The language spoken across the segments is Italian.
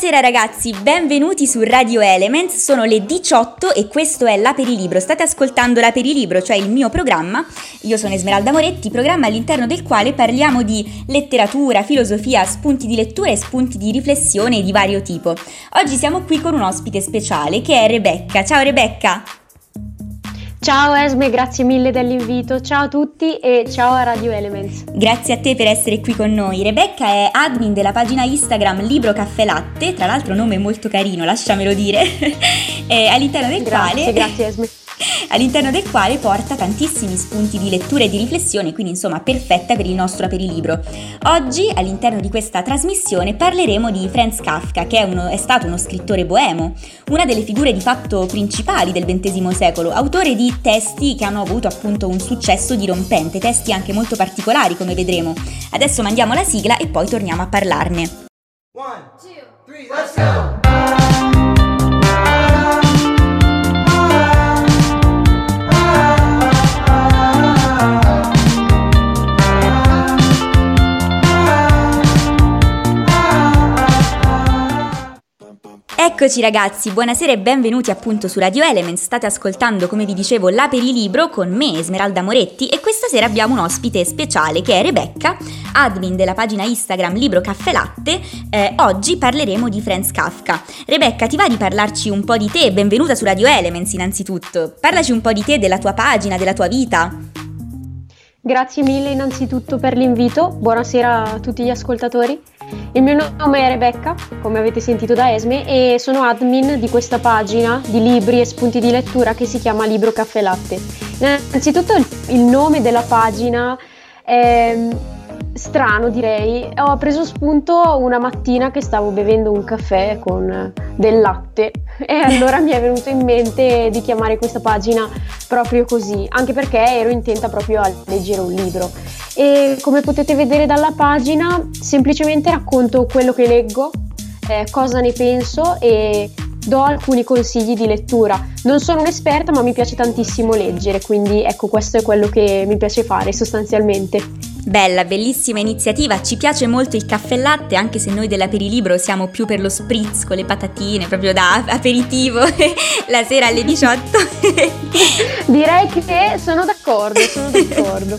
Buonasera ragazzi, benvenuti su Radio Elements, sono le 18 e questo è l'Aperilibro. State ascoltando l'Aperilibro, cioè il mio programma. Io sono Esmeralda Moretti, programma all'interno del quale parliamo di letteratura, filosofia, spunti di lettura e spunti di riflessione di vario tipo. Oggi siamo qui con un ospite speciale che è Rebecca. Ciao Rebecca! Ciao Esme, grazie mille dell'invito. Ciao a tutti e ciao a Radio Elements. Grazie a te per essere qui con noi. Rebecca è admin della pagina Instagram Libro Caffè Latte, tra l'altro nome molto carino, lasciamelo dire, all'interno del grazie, quale... Grazie Esme all'interno del quale porta tantissimi spunti di lettura e di riflessione, quindi insomma perfetta per il nostro aperilibro. Oggi all'interno di questa trasmissione parleremo di Franz Kafka, che è, uno, è stato uno scrittore boemo, una delle figure di fatto principali del XX secolo, autore di testi che hanno avuto appunto un successo dirompente, testi anche molto particolari come vedremo. Adesso mandiamo la sigla e poi torniamo a parlarne. One, two, three, let's go! Eccoci ragazzi, buonasera e benvenuti appunto su Radio Elements. State ascoltando, come vi dicevo, l'Aperilibro con me, Esmeralda Moretti, e questa sera abbiamo un ospite speciale che è Rebecca, admin della pagina Instagram Libro Caffè Latte. Eh, oggi parleremo di Franz Kafka. Rebecca, ti va di parlarci un po' di te? Benvenuta su Radio Elements innanzitutto. Parlaci un po' di te, della tua pagina, della tua vita. Grazie mille innanzitutto per l'invito, buonasera a tutti gli ascoltatori. Il mio nome è Rebecca, come avete sentito da Esme, e sono admin di questa pagina di libri e spunti di lettura che si chiama Libro Caffè Latte. Innanzitutto il nome della pagina è strano direi, ho preso spunto una mattina che stavo bevendo un caffè con del latte e allora mi è venuto in mente di chiamare questa pagina proprio così, anche perché ero intenta proprio a leggere un libro. E come potete vedere dalla pagina, semplicemente racconto quello che leggo, eh, cosa ne penso e do alcuni consigli di lettura. Non sono un'esperta, ma mi piace tantissimo leggere, quindi ecco, questo è quello che mi piace fare sostanzialmente. Bella, bellissima iniziativa, ci piace molto il caffè latte anche se noi dell'aperilibro siamo più per lo spritz con le patatine, proprio da aperitivo la sera alle 18. Direi che sono d'accordo, sono d'accordo.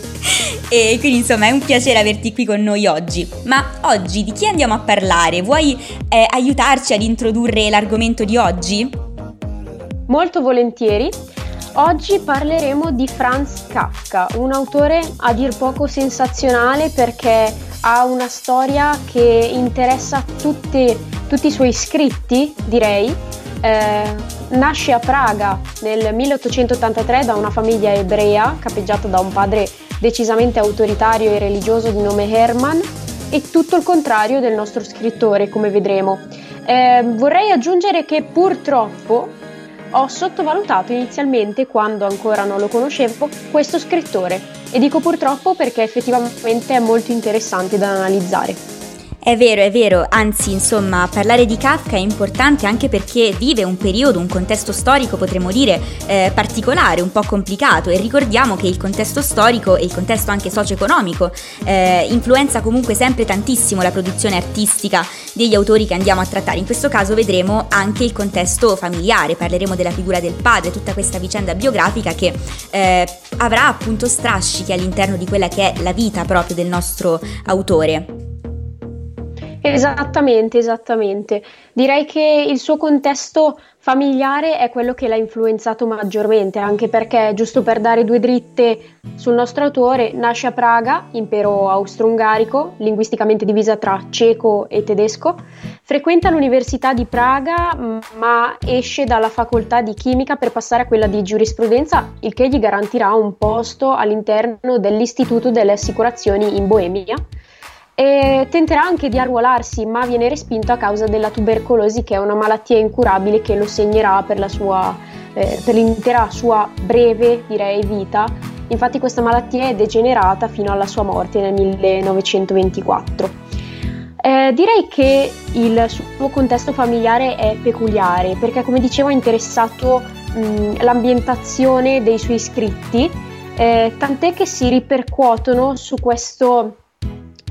e quindi insomma è un piacere averti qui con noi oggi. Ma oggi di chi andiamo a parlare? Vuoi eh, aiutarci ad introdurre l'argomento di oggi? Molto volentieri. Oggi parleremo di Franz Kafka, un autore a dir poco sensazionale perché ha una storia che interessa tutti, tutti i suoi scritti, direi. Eh, nasce a Praga nel 1883 da una famiglia ebrea capeggiata da un padre decisamente autoritario e religioso di nome Hermann e tutto il contrario del nostro scrittore, come vedremo. Eh, vorrei aggiungere che purtroppo ho sottovalutato inizialmente, quando ancora non lo conoscevo, questo scrittore e dico purtroppo perché effettivamente è molto interessante da analizzare. È vero, è vero, anzi insomma parlare di Kafka è importante anche perché vive un periodo, un contesto storico potremmo dire eh, particolare, un po' complicato e ricordiamo che il contesto storico e il contesto anche socio-economico eh, influenza comunque sempre tantissimo la produzione artistica degli autori che andiamo a trattare. In questo caso vedremo anche il contesto familiare, parleremo della figura del padre, tutta questa vicenda biografica che eh, avrà appunto strascichi all'interno di quella che è la vita proprio del nostro autore. Esattamente, esattamente. Direi che il suo contesto familiare è quello che l'ha influenzato maggiormente, anche perché, giusto per dare due dritte sul nostro autore, nasce a Praga, impero austro-ungarico, linguisticamente divisa tra ceco e tedesco, frequenta l'Università di Praga, ma esce dalla facoltà di chimica per passare a quella di giurisprudenza, il che gli garantirà un posto all'interno dell'Istituto delle Assicurazioni in Boemia e tenterà anche di arruolarsi, ma viene respinto a causa della tubercolosi, che è una malattia incurabile che lo segnerà per, sua, eh, per l'intera sua breve, direi, vita. Infatti questa malattia è degenerata fino alla sua morte nel 1924. Eh, direi che il suo contesto familiare è peculiare perché, come dicevo, ha interessato mh, l'ambientazione dei suoi scritti, eh, tant'è che si ripercuotono su questo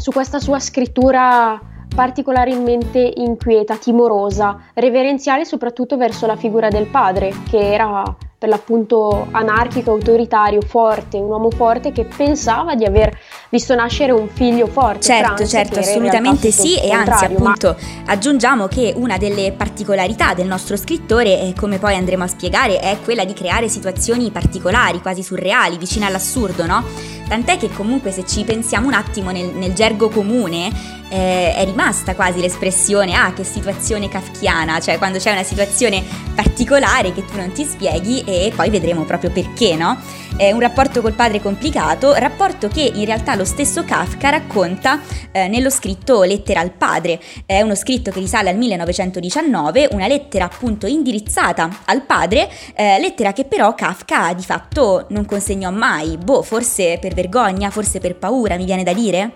su questa sua scrittura particolarmente inquieta, timorosa, reverenziale soprattutto verso la figura del padre, che era per l'appunto anarchico, autoritario, forte, un uomo forte che pensava di aver visto nascere un figlio forte. Certo, Franz, certo, assolutamente sì e anzi appunto ma... aggiungiamo che una delle particolarità del nostro scrittore, come poi andremo a spiegare, è quella di creare situazioni particolari, quasi surreali, vicine all'assurdo, no? Tant'è che comunque se ci pensiamo un attimo nel, nel gergo comune eh, è rimasta quasi l'espressione ah che situazione kafkiana, cioè quando c'è una situazione particolare che tu non ti spieghi e poi vedremo proprio perché, no? È un rapporto col padre complicato, rapporto che in realtà lo stesso Kafka racconta eh, nello scritto Lettera al padre. È uno scritto che risale al 1919, una lettera appunto indirizzata al padre, eh, lettera che però Kafka di fatto non consegnò mai, boh, forse per vergogna, forse per paura, mi viene da dire?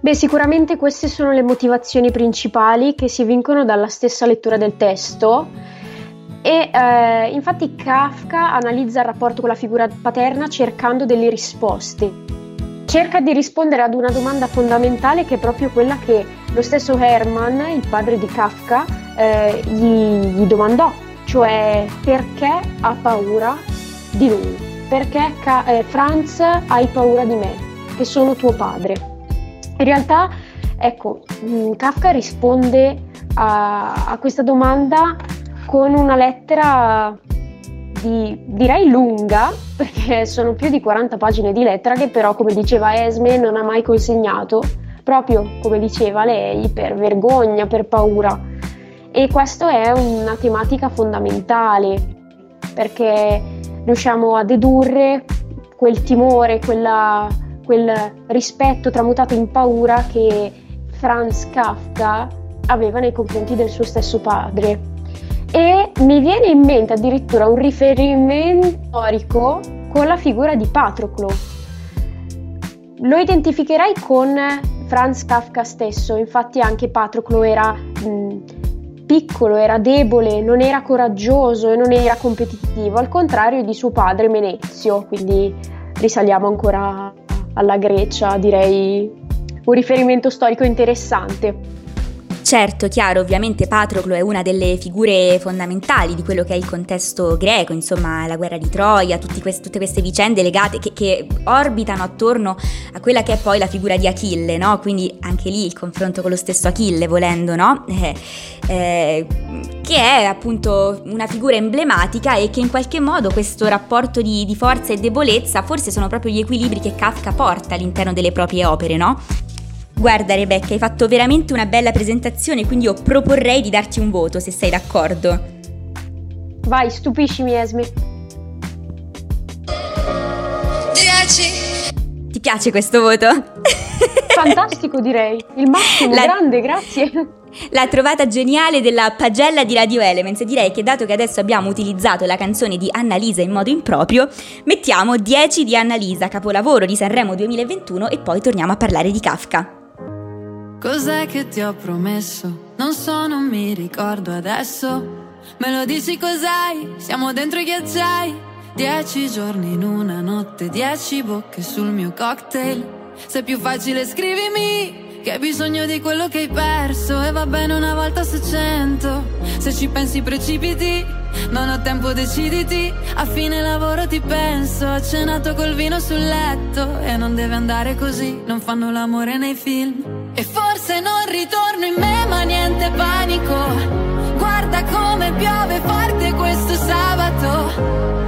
Beh, sicuramente queste sono le motivazioni principali che si vincono dalla stessa lettura del testo e eh, infatti Kafka analizza il rapporto con la figura paterna cercando delle risposte. Cerca di rispondere ad una domanda fondamentale che è proprio quella che lo stesso Hermann, il padre di Kafka, eh, gli, gli domandò, cioè perché ha paura di lui? Perché eh, Franz hai paura di me, che sono tuo padre? In realtà, ecco, mm, Kafka risponde a, a questa domanda con una lettera di, direi lunga, perché sono più di 40 pagine di lettera che però, come diceva Esme, non ha mai consegnato, proprio come diceva lei, per vergogna, per paura. E questa è una tematica fondamentale, perché riusciamo a dedurre quel timore, quella quel rispetto tramutato in paura che Franz Kafka aveva nei confronti del suo stesso padre. E mi viene in mente addirittura un riferimento storico con la figura di Patroclo. Lo identificherei con Franz Kafka stesso, infatti anche Patroclo era mh, piccolo, era debole, non era coraggioso e non era competitivo, al contrario di suo padre Menezio, quindi risaliamo ancora alla Grecia, direi un riferimento storico interessante. Certo, chiaro, ovviamente Patroclo è una delle figure fondamentali di quello che è il contesto greco, insomma la guerra di Troia, queste, tutte queste vicende legate che, che, orbitano attorno a quella che è poi la figura di Achille, no? Quindi anche lì il confronto con lo stesso Achille, volendo, no? Eh, eh, che è appunto una figura emblematica e che in qualche modo questo rapporto di, di forza e debolezza forse sono proprio gli equilibri che Kafka porta all'interno delle proprie opere, no? Guarda Rebecca, hai fatto veramente una bella presentazione, quindi io proporrei di darti un voto, se sei d'accordo. Vai, stupiscimi Esme. 10. Ti piace questo voto? Fantastico direi, il massimo, La... grande, grazie. La trovata geniale della pagella di Radio Elements. Direi che dato che adesso abbiamo utilizzato la canzone di Annalisa in modo improprio, mettiamo 10 di Annalisa, capolavoro di Sanremo 2021 e poi torniamo a parlare di Kafka. Cos'è che ti ho promesso? Non so, non mi ricordo adesso. Me lo dici cos'hai? Siamo dentro i ghiacciai. Dieci giorni in una notte, dieci bocche sul mio cocktail. Se è più facile scrivimi che hai bisogno di quello che hai perso e va bene una volta su cento. Se ci pensi precipiti, non ho tempo deciditi. A fine lavoro ti penso, ho cenato col vino sul letto e non deve andare così, non fanno l'amore nei film. E forse non ritorno in me, ma niente panico. Guarda come piove forte questo sabato.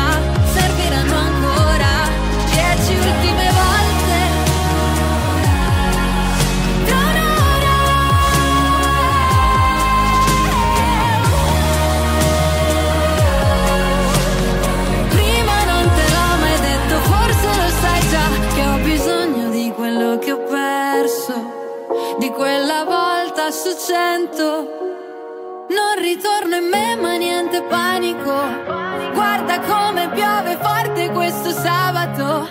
100 su 100 Non ritorno in me ma niente panico. Guarda come piove forte questo sabato.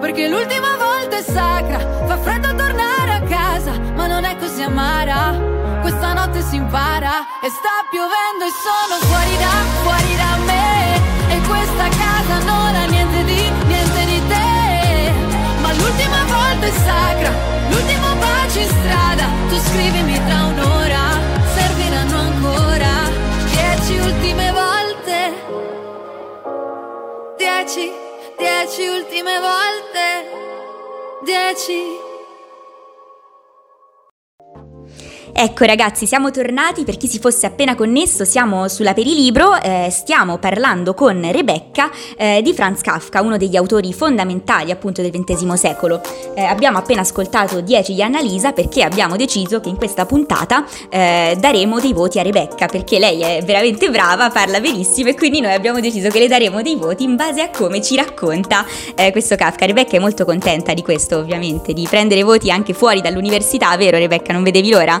Perché l'ultima volta è sacra Fa freddo tornare a casa Ma non è così amara. Questa notte si impara E sta piovendo e sono fuori da, fuori da me. E questa casa non ha niente di, niente di te. Ma l'ultima volta è sacra L'ultimo bacio in strada tu scrivimi tra un'ora, serviranno ancora dieci ultime volte. Dieci, dieci ultime volte. Dieci. Ecco ragazzi, siamo tornati, per chi si fosse appena connesso, siamo sulla Perilibro, eh, stiamo parlando con Rebecca eh, di Franz Kafka, uno degli autori fondamentali appunto del XX secolo. Eh, abbiamo appena ascoltato 10 di Annalisa perché abbiamo deciso che in questa puntata eh, daremo dei voti a Rebecca, perché lei è veramente brava, parla benissimo e quindi noi abbiamo deciso che le daremo dei voti in base a come ci racconta eh, questo Kafka. Rebecca è molto contenta di questo ovviamente, di prendere voti anche fuori dall'università, vero Rebecca? Non vedevi l'ora?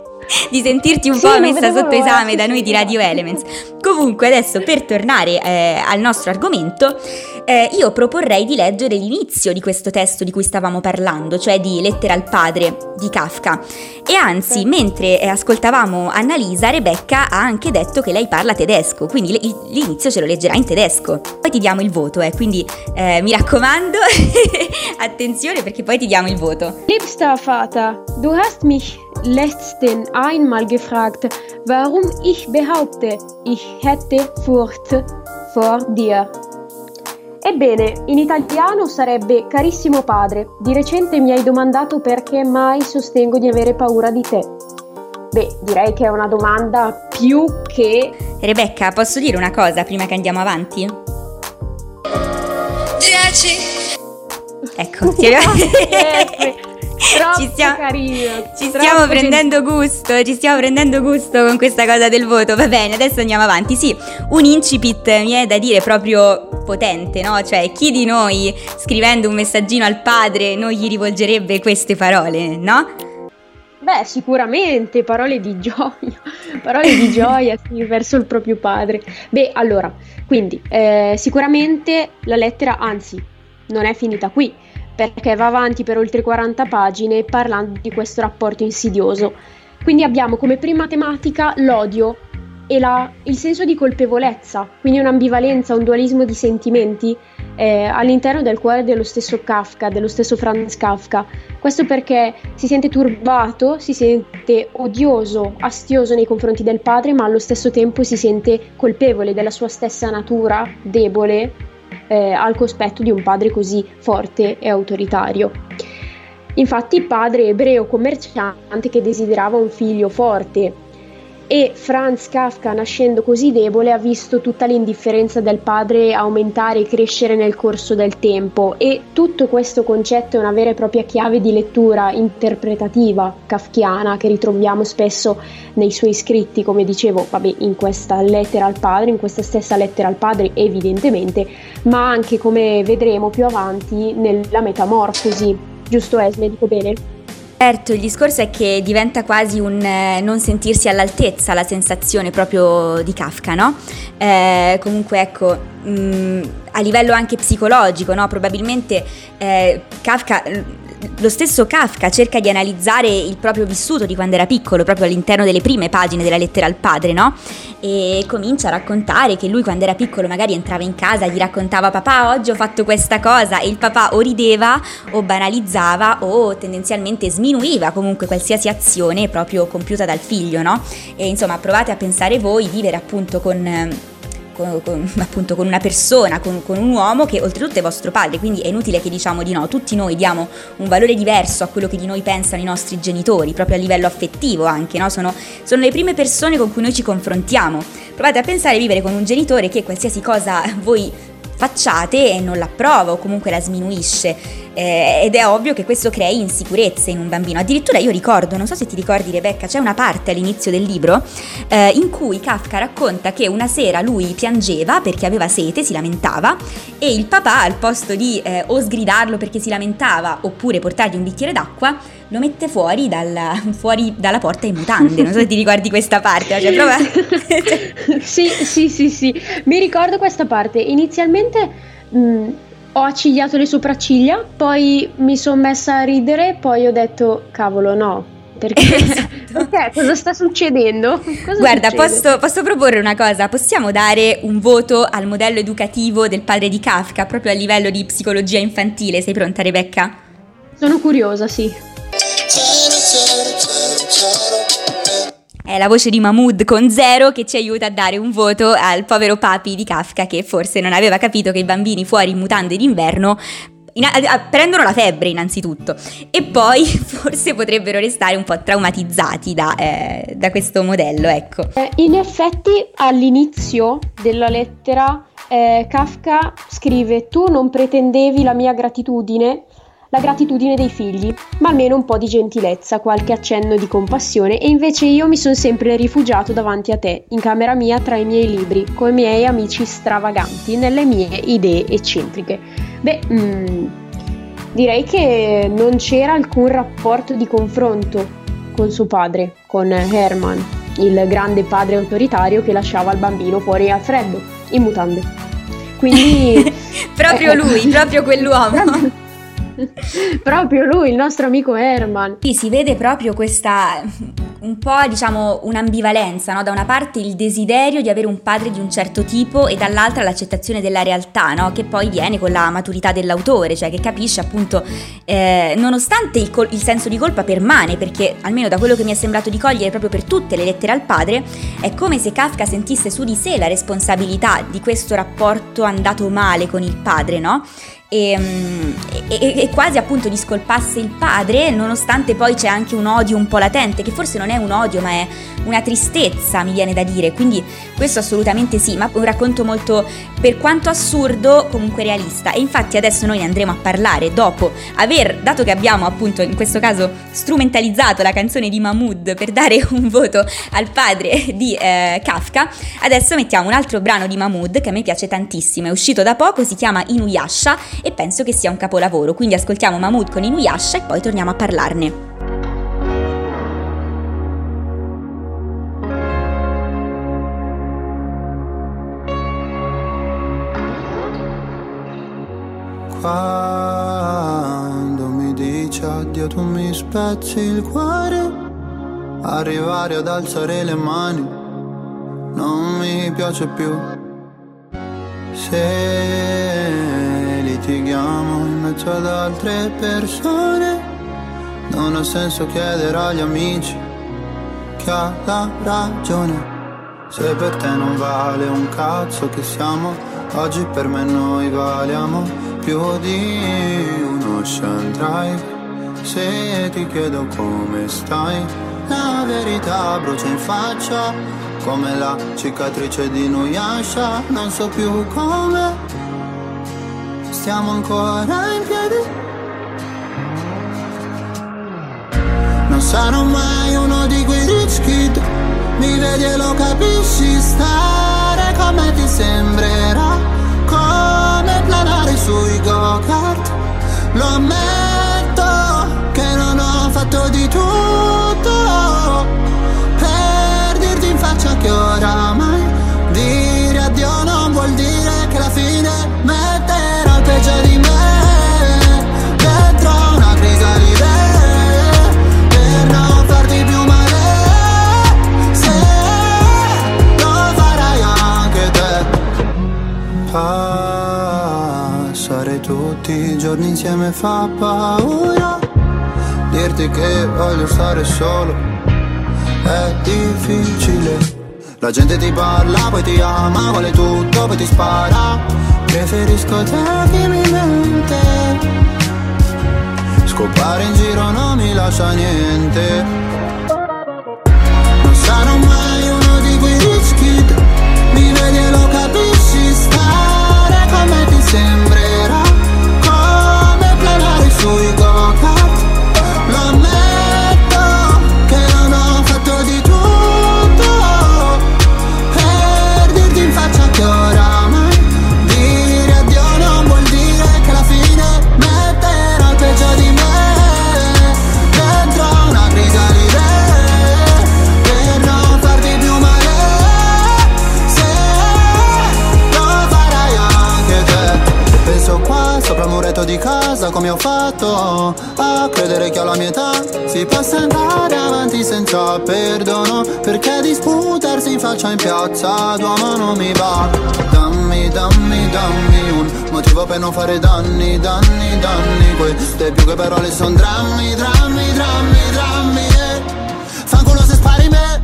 di sentirti un Sì, po' messa sotto esame da noi di Radio Elements. Comunque adesso per tornare eh, al nostro argomento, eh, io proporrei di leggere l'inizio di questo testo di cui stavamo parlando, cioè di Lettera al padre di Kafka. E anzi, mentre eh, ascoltavamo Annalisa, Rebecca ha anche detto che lei parla tedesco, quindi l'inizio ce lo leggerà in tedesco. Poi ti diamo il voto, eh, quindi eh, mi raccomando, attenzione perché poi ti diamo il voto. Liebster Vater, du hast mich letzten einmal gefragt, warum ich behaupte, ich hätte Furcht vor dir. Ebbene, in italiano sarebbe Carissimo padre, di recente mi hai domandato perché mai sostengo di avere paura di te. Beh, direi che è una domanda più che... Rebecca, posso dire una cosa prima che andiamo avanti? Dieci. Ecco, ti Troppo ci stiamo, carino, ci stiamo prendendo gusto, ci stiamo prendendo gusto con questa cosa del voto. Va bene, adesso andiamo avanti. Sì, un incipit mi è da dire proprio potente, no? Cioè, chi di noi scrivendo un messaggino al padre non gli rivolgerebbe queste parole, no? Beh, sicuramente, parole di gioia, parole di gioia sì, verso il proprio padre. Beh, allora, quindi, eh, sicuramente la lettera, anzi, non è finita qui, perché va avanti per oltre 40 pagine parlando di questo rapporto insidioso. Quindi abbiamo come prima tematica l'odio e la- il senso di colpevolezza, quindi un'ambivalenza, un dualismo di sentimenti eh, all'interno del cuore dello stesso Kafka, dello stesso Franz Kafka. Questo perché si sente turbato, si sente odioso, astioso nei confronti del padre, ma allo stesso tempo si sente colpevole della sua stessa natura debole eh, al cospetto di un padre così forte e autoritario. Infatti padre ebreo commerciante che desiderava un figlio forte e Franz Kafka nascendo così debole ha visto tutta l'indifferenza del padre aumentare e crescere nel corso del tempo e tutto questo concetto è una vera e propria chiave di lettura interpretativa kafkiana che ritroviamo spesso nei suoi scritti, come dicevo, vabbè, in questa lettera al padre, in questa stessa lettera al padre evidentemente, ma anche come vedremo più avanti nella metamorfosi. Giusto Esme, dico bene? Certo, il discorso è che diventa quasi un eh, non sentirsi all'altezza la sensazione proprio di Kafka, no? Eh, comunque ecco, mh, mm, a livello anche psicologico, no? Probabilmente eh, Kafka lo stesso Kafka cerca di analizzare il proprio vissuto di quando era piccolo, proprio all'interno delle prime pagine della lettera al padre, no? E comincia a raccontare che lui quando era piccolo magari entrava in casa gli raccontava papà oggi ho fatto questa cosa e il papà o rideva o banalizzava o tendenzialmente sminuiva comunque qualsiasi azione proprio compiuta dal figlio, no? E insomma provate a pensare voi, vivere appunto con con, con, appunto con una persona, con, con, un uomo che oltretutto è vostro padre, quindi è inutile che diciamo di no, tutti noi diamo un valore diverso a quello che di noi pensano i nostri genitori, proprio a livello affettivo anche, no? sono, sono le prime persone con cui noi ci confrontiamo. Provate a pensare a vivere con un genitore che qualsiasi cosa voi facciate e non l'approva o comunque la sminuisce eh, ed è ovvio che questo crei insicurezze in un bambino. Addirittura io ricordo, non so se ti ricordi Rebecca, c'è una parte all'inizio del libro eh, in cui Kafka racconta che una sera lui piangeva perché aveva sete, si lamentava e il papà al posto di eh, o sgridarlo perché si lamentava oppure portargli un bicchiere d'acqua lo mette fuori, dalla, fuori dalla porta in mutande. Non so se ti ricordi questa parte. Cioè, prova... sì, sì, sì, sì. Mi ricordo questa parte. Inizialmente mh, mm, ho accigliato le sopracciglia, poi mi sono messa a ridere, poi ho detto, cavolo, no. Perché? Perché? Cosa sta succedendo? Cosa Guarda, posso, posso, proporre una cosa? Possiamo dare un voto al modello educativo del padre di Kafka, proprio a livello di psicologia infantile. Sei pronta, Rebecca? Sono curiosa, sì. È la voce di Mahmood con zero che ci aiuta a dare un voto al povero papi di Kafka che forse non aveva capito che i bambini fuori in mutande d'inverno in, a, a, prendono la febbre innanzitutto e poi forse potrebbero restare un po' traumatizzati da, eh, da questo modello, ecco. Eh, in effetti all'inizio della lettera eh, Kafka scrive tu non pretendevi la mia gratitudine la gratitudine dei figli, ma almeno un po' di gentilezza, qualche accenno di compassione e invece io mi sono sempre rifugiato davanti a te, in camera mia tra i miei libri, con i miei amici stravaganti, nelle mie idee eccentriche. Beh, mm, direi che non c'era alcun rapporto di confronto con suo padre, con Herman, il grande padre autoritario che lasciava il bambino fuori al freddo, in mutande. Quindi... proprio eh, lui, proprio quell'uomo. proprio lui, il nostro amico Herman. Sì, si vede proprio questa un po' diciamo un'ambivalenza, no? da una parte il desiderio di avere un padre di un certo tipo e dall'altra l'accettazione della realtà, no? che poi viene con la maturità dell'autore, cioè che capisce appunto, eh, nonostante il, col- il, senso di colpa permane, perché almeno da quello che mi è sembrato di cogliere proprio per tutte le lettere al padre, è come se Kafka sentisse su di sé la responsabilità di questo rapporto andato male con il padre, no? Mm, e, e, e, quasi appunto discolpasse il padre, nonostante poi c'è anche un odio un po' latente, che forse non è un odio ma è una tristezza, mi viene da dire, quindi questo assolutamente sì, ma un racconto molto, per quanto assurdo, comunque realista. E infatti adesso noi ne andremo a parlare dopo aver, dato che abbiamo appunto in questo caso strumentalizzato la canzone di Mahmood per dare un voto al padre di eh, Kafka, adesso mettiamo un altro brano di Mahmood che a me piace tantissimo, è uscito da poco, si chiama Inuyasha e penso che sia un capolavoro, quindi ascoltiamo Mahmood con Inuyasha e poi torniamo a parlarne. Quando mi dici addio tu mi spezzi il cuore. Arrivare ad alzare le mani non mi piace più. Se litighiamo in mezzo ad altre persone. Non ha senso chiedere agli amici che ha la ragione. Se per te non vale un cazzo che siamo Oggi per me noi valiamo più di un ocean Se ti chiedo come stai La verità brucia in faccia Come la cicatrice di Nuyasha Non so più come Stiamo ancora in piedi. Non sarò mai uno di quei rich kid. Mi vedi e lo capisci Stare come ti sembrerà come planare sui go-kart. Lo ammetto che non ho fatto di di giorni insieme fa paura Dirti che voglio stare solo È difficile la gente ti parla, poi ti ama, vuole tutto, poi ti spara. Preferisco te che mi mente. Scopare in giro non mi lascia niente. Casa come ho fatto a credere che alla mia età si possa andare avanti senza perdono perché disputarsi in faccia in piazza d'uomo non mi va. Dammi dammi dammi un motivo per non fare danni danni danni queste più che parole sono drammi drammi drammi drammi e fanculo se spari me.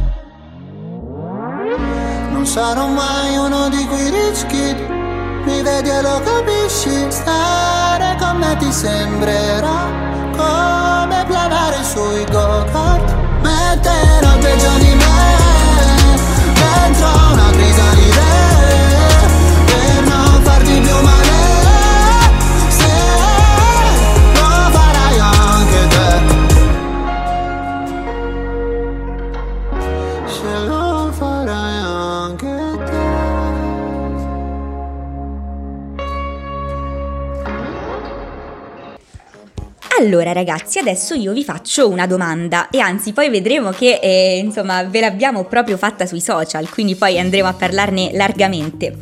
Non sarò mai uno di quei rich kid Mi vedi e lo capisci Stare con me ti sembrerà Come planare sui go-kart. Metterò peggio di me Dentro Allora ragazzi, adesso io vi faccio una domanda e anzi poi vedremo che eh, insomma ve l'abbiamo proprio fatta sui social, quindi poi andremo a parlarne largamente.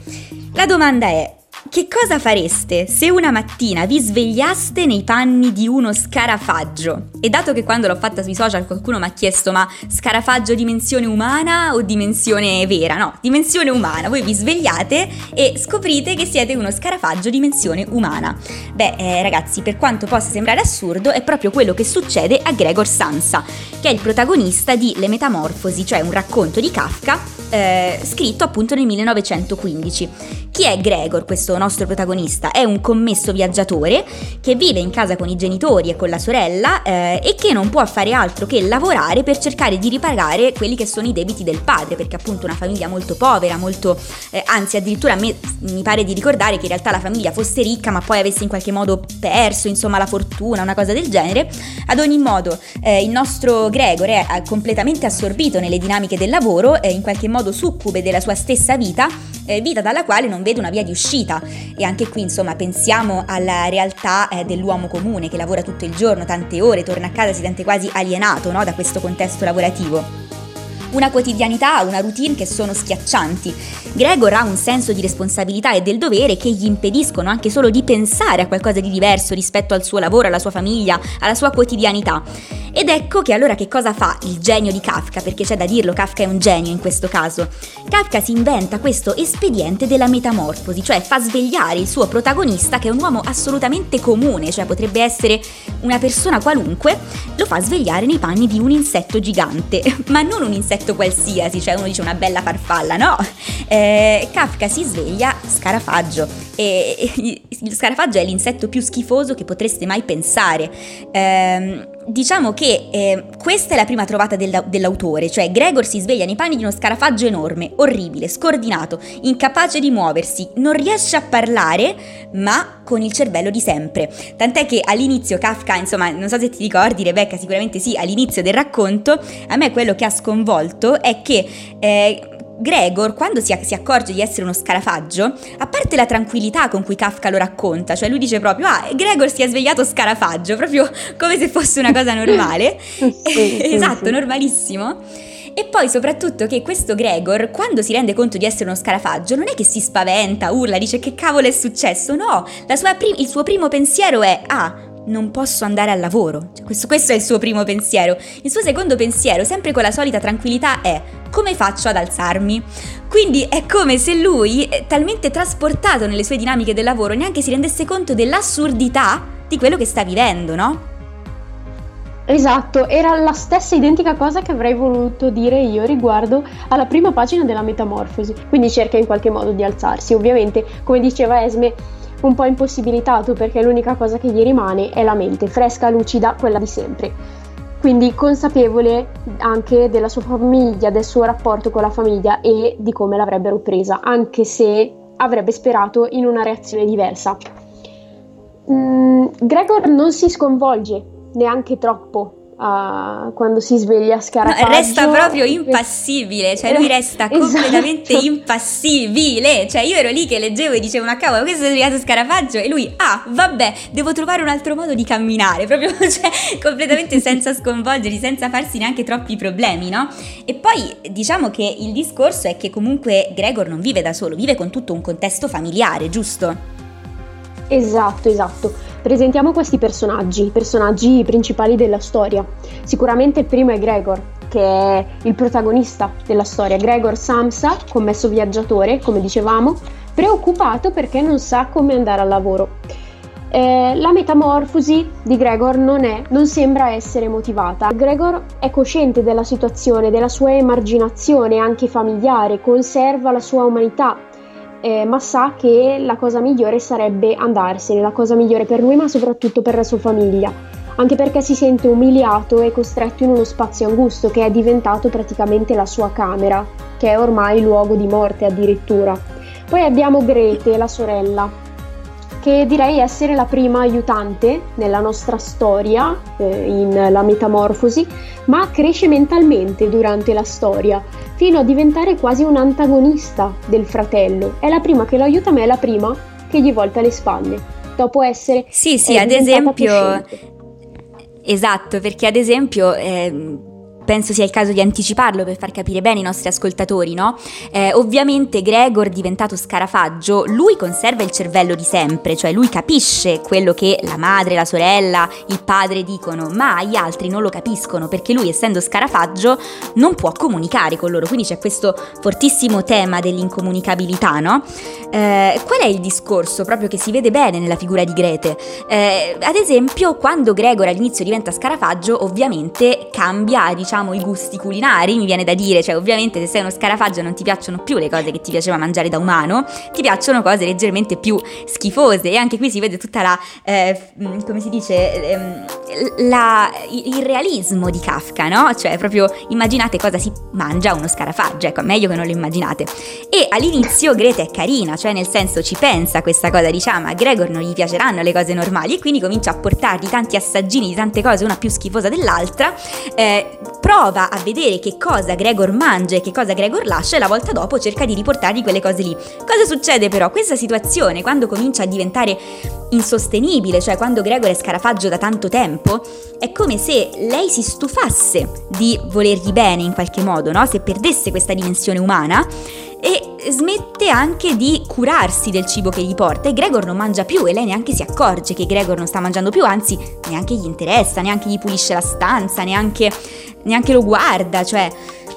La domanda è, che cosa fareste se una mattina vi svegliaste nei panni di uno scarafaggio? E dato che quando l'ho fatta sui social qualcuno mi ha chiesto ma scarafaggio dimensione umana o dimensione vera? No, dimensione umana. Voi vi svegliate e scoprite che siete uno scarafaggio dimensione umana. Beh, eh, ragazzi, per quanto possa sembrare assurdo, è proprio quello che succede a Gregor Samsa, che è il protagonista di Le Metamorfosi, cioè un racconto di Kafka eh, scritto appunto nel 1915. Chi è Gregor, questo nostro protagonista? È un commesso viaggiatore che vive in casa con i genitori e con la sorella eh, e che non può fare altro che lavorare per cercare di ripagare quelli che sono i debiti del padre, perché appunto una famiglia molto povera, molto eh, anzi addirittura me mi pare di ricordare che in realtà la famiglia fosse ricca ma poi avesse in qualche modo perso insomma la fortuna, una cosa del genere. Ad ogni modo eh, il nostro Gregor è eh, completamente assorbito nelle dinamiche del lavoro, eh, in qualche modo succube della sua stessa vita, eh, vita dalla quale non vede una via di uscita. E anche qui, insomma, pensiamo alla realtà eh, dell'uomo comune che lavora tutto il giorno, tante ore, torna a casa, si sente quasi alienato no, da questo contesto lavorativo una quotidianità, una routine che sono schiaccianti. Gregor ha un senso di responsabilità e del dovere che gli impediscono anche solo di pensare a qualcosa di diverso rispetto al suo lavoro, alla sua famiglia, alla sua quotidianità. Ed ecco che allora che cosa fa il genio di Kafka, perché c'è da dirlo, Kafka è un genio in questo caso. Kafka si inventa questo espediente della metamorfosi, cioè fa svegliare il suo protagonista, che è un uomo assolutamente comune, cioè potrebbe essere una persona qualunque, lo fa svegliare nei panni di un insetto gigante, ma non un insetto qualsiasi, cioè uno dice una bella farfalla, no. Eh, Kafka si sveglia scarafaggio e, il scarafaggio è l'insetto più schifoso che potreste mai pensare. Eh, diciamo che eh, questa è la prima trovata della- dell'autore, cioè Gregor si sveglia nei panni di uno scarafaggio enorme, orribile, scordinato, incapace di muoversi, non riesce a parlare, ma con il cervello di sempre. Tant'è che all'inizio Kafka, insomma, non so se ti ricordi, Rebecca, sicuramente sì, all'inizio del racconto, a me quello che ha sconvolto è che eh, Gregor, quando si, si, accorge di essere uno scarafaggio, a parte la tranquillità con cui Kafka lo racconta, cioè lui dice proprio, ah, Gregor si è svegliato scarafaggio, proprio come se fosse una cosa normale, sì, esatto, sì. normalissimo. E poi soprattutto che questo Gregor, quando si rende conto di essere uno scarafaggio, non è che si spaventa, urla, dice che cavolo è successo, no, prim- il suo primo pensiero è, ah, non posso andare al lavoro. Cioè, questo, questo, è il suo primo pensiero. Il suo secondo pensiero, sempre con la solita tranquillità, è come faccio ad alzarmi? Quindi è come se lui, talmente trasportato nelle sue dinamiche del lavoro, neanche si rendesse conto dell'assurdità di quello che sta vivendo, no? Esatto, era la stessa identica cosa che avrei voluto dire io riguardo alla prima pagina della Metamorfosi. Quindi cerca in qualche modo di alzarsi. Ovviamente, come diceva Esme, un po' impossibilitato perché l'unica cosa che gli rimane è la mente, fresca, lucida, quella di sempre. Quindi consapevole anche della sua famiglia, del suo rapporto con la famiglia e di come l'avrebbero presa, anche se avrebbe sperato in una reazione diversa. Mm, Gregor non si sconvolge neanche troppo Uh, quando si sveglia scarafaggio. no, resta proprio impassibile cioè lui resta esatto. completamente impassibile. Cioè io ero lì che leggevo e dicevo ma cavolo questo è svegliato scarafaggio? E lui ah vabbè devo trovare un altro modo di camminare. Proprio cioè completamente senza sconvolgerli senza farsi neanche troppi problemi no? E poi diciamo che il discorso è che comunque Gregor non vive da solo vive con tutto un contesto familiare giusto? Esatto esatto Presentiamo questi personaggi, i personaggi principali della storia. Sicuramente il primo è Gregor, che è il protagonista della storia. Gregor Samsa, commesso viaggiatore, come dicevamo, preoccupato perché non sa come andare al lavoro. Eh, la metamorfosi di Gregor non, è, non sembra essere motivata. Gregor è cosciente della situazione, della sua emarginazione anche familiare, conserva la sua umanità, eh, ma sa che la cosa migliore sarebbe andarsene, la cosa migliore per lui ma soprattutto per la sua famiglia, anche perché si sente umiliato e costretto in uno spazio angusto che è diventato praticamente la sua camera, che è ormai luogo di morte addirittura. Poi abbiamo Grete, la sorella, che direi essere la prima aiutante nella nostra storia, eh, in La Metamorfosi, ma cresce mentalmente durante la storia, fino a diventare quasi un antagonista del fratello. È la prima che lo aiuta, ma è la prima che gli volta le spalle, dopo essere... Sì, sì, ad esempio... Esatto, perché ad esempio... Eh penso sia il caso di anticiparlo per far capire bene i nostri ascoltatori, no? Eh, ovviamente Gregor diventato scarafaggio, lui conserva il cervello di sempre, cioè lui capisce quello che la madre, la sorella, il padre dicono, ma gli altri non lo capiscono perché lui essendo scarafaggio non può comunicare con loro, quindi c'è questo fortissimo tema dell'incomunicabilità, no? Eh, qual è il discorso proprio che si vede bene nella figura di Grete? Eh, ad esempio, quando Gregor all'inizio diventa scarafaggio, ovviamente cambia, diciamo, diciamo i gusti culinari, mi viene da dire, cioè ovviamente se sei uno scarafaggio non ti piacciono più le cose che ti piaceva mangiare da umano, ti piacciono cose leggermente più schifose e anche qui si vede tutta la, eh, mm, come si dice, ehm, la, il realismo di Kafka, no? Cioè proprio immaginate cosa si mangia uno scarafaggio, ecco, meglio che non lo immaginate. E all'inizio Greta è carina, cioè nel senso ci pensa questa cosa, diciamo, a Gregor non gli piaceranno le cose normali e quindi comincia a portargli tanti assaggini di tante cose, una più schifosa dell'altra, eh, prova a vedere che cosa Gregor mangia e che cosa Gregor lascia e la volta dopo cerca di riportargli quelle cose lì. Cosa succede però? Questa situazione, quando comincia a diventare insostenibile, cioè quando Gregor è scarafaggio da tanto tempo, è come se lei si stufasse di volergli bene in qualche modo, no? Se perdesse questa dimensione umana e smette anche di curarsi del cibo che gli porta e Gregor non mangia più e lei neanche si accorge che Gregor non sta mangiando più, anzi neanche gli interessa, neanche gli pulisce la stanza, neanche, neanche lo guarda, cioè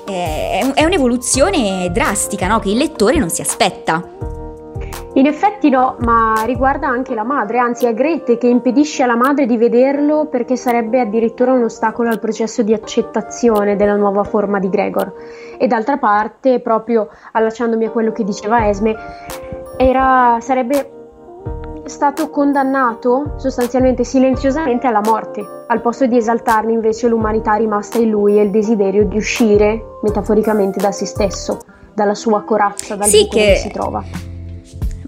è, un'evoluzione drastica no? che il lettore non si aspetta. In effetti no, ma riguarda anche la madre, anzi è Grete che impedisce alla madre di vederlo perché sarebbe addirittura un ostacolo al processo di accettazione della nuova forma di Gregor. E d'altra parte, proprio allacciandomi a quello che diceva Esme, era, sarebbe stato condannato sostanzialmente silenziosamente alla morte, al posto di esaltarne invece l'umanità rimasta in lui e il desiderio di uscire metaforicamente da se stesso, dalla sua corazza, dal sì, che... si trova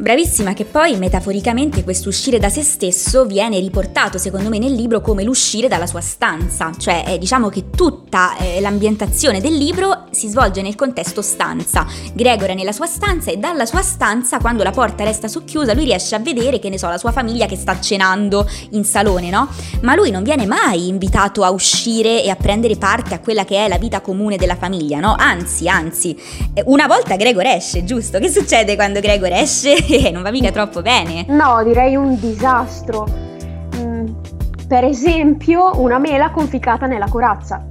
Bravissima che poi metaforicamente questo uscire da se stesso viene riportato secondo me nel libro come l'uscire dalla sua stanza, cioè eh, diciamo che tutta eh, l'ambientazione del libro si svolge nel contesto stanza. Gregor è nella sua stanza e dalla sua stanza quando la porta resta socchiusa lui riesce a vedere che ne so la sua famiglia che sta cenando in salone, no? Ma lui non viene mai invitato a uscire e a prendere parte a quella che è la vita comune della famiglia, no? Anzi, anzi, eh, una volta Gregor esce, giusto? Che succede quando Gregor esce? non va mica troppo bene. No, direi un disastro. Mm, per esempio, una mela conficcata nella corazza.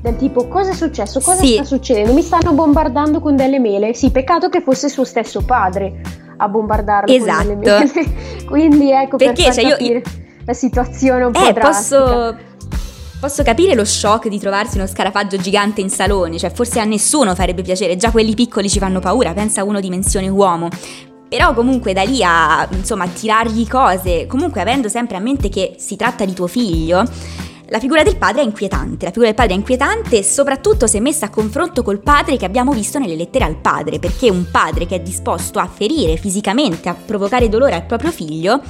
Del tipo, cosa è successo? Cosa sì. sta succedendo? Mi stanno bombardando con delle mele. Sì, peccato che fosse suo stesso padre a bombardarlo esatto. con delle mele. Quindi ecco Perché, per cioè, io... la situazione un po' eh, Posso... Posso capire lo shock di trovarsi uno scarafaggio gigante in salone, cioè forse a nessuno farebbe piacere, già quelli piccoli ci fanno paura, pensa a uno dimensione uomo. Però comunque da lì a insomma tirargli cose, comunque avendo sempre a mente che si tratta di tuo figlio, la figura del padre è inquietante, la figura del padre è inquietante soprattutto se messa a confronto col padre che abbiamo visto nelle lettere al padre, perché un padre che è disposto a ferire fisicamente, a provocare dolore al proprio figlio,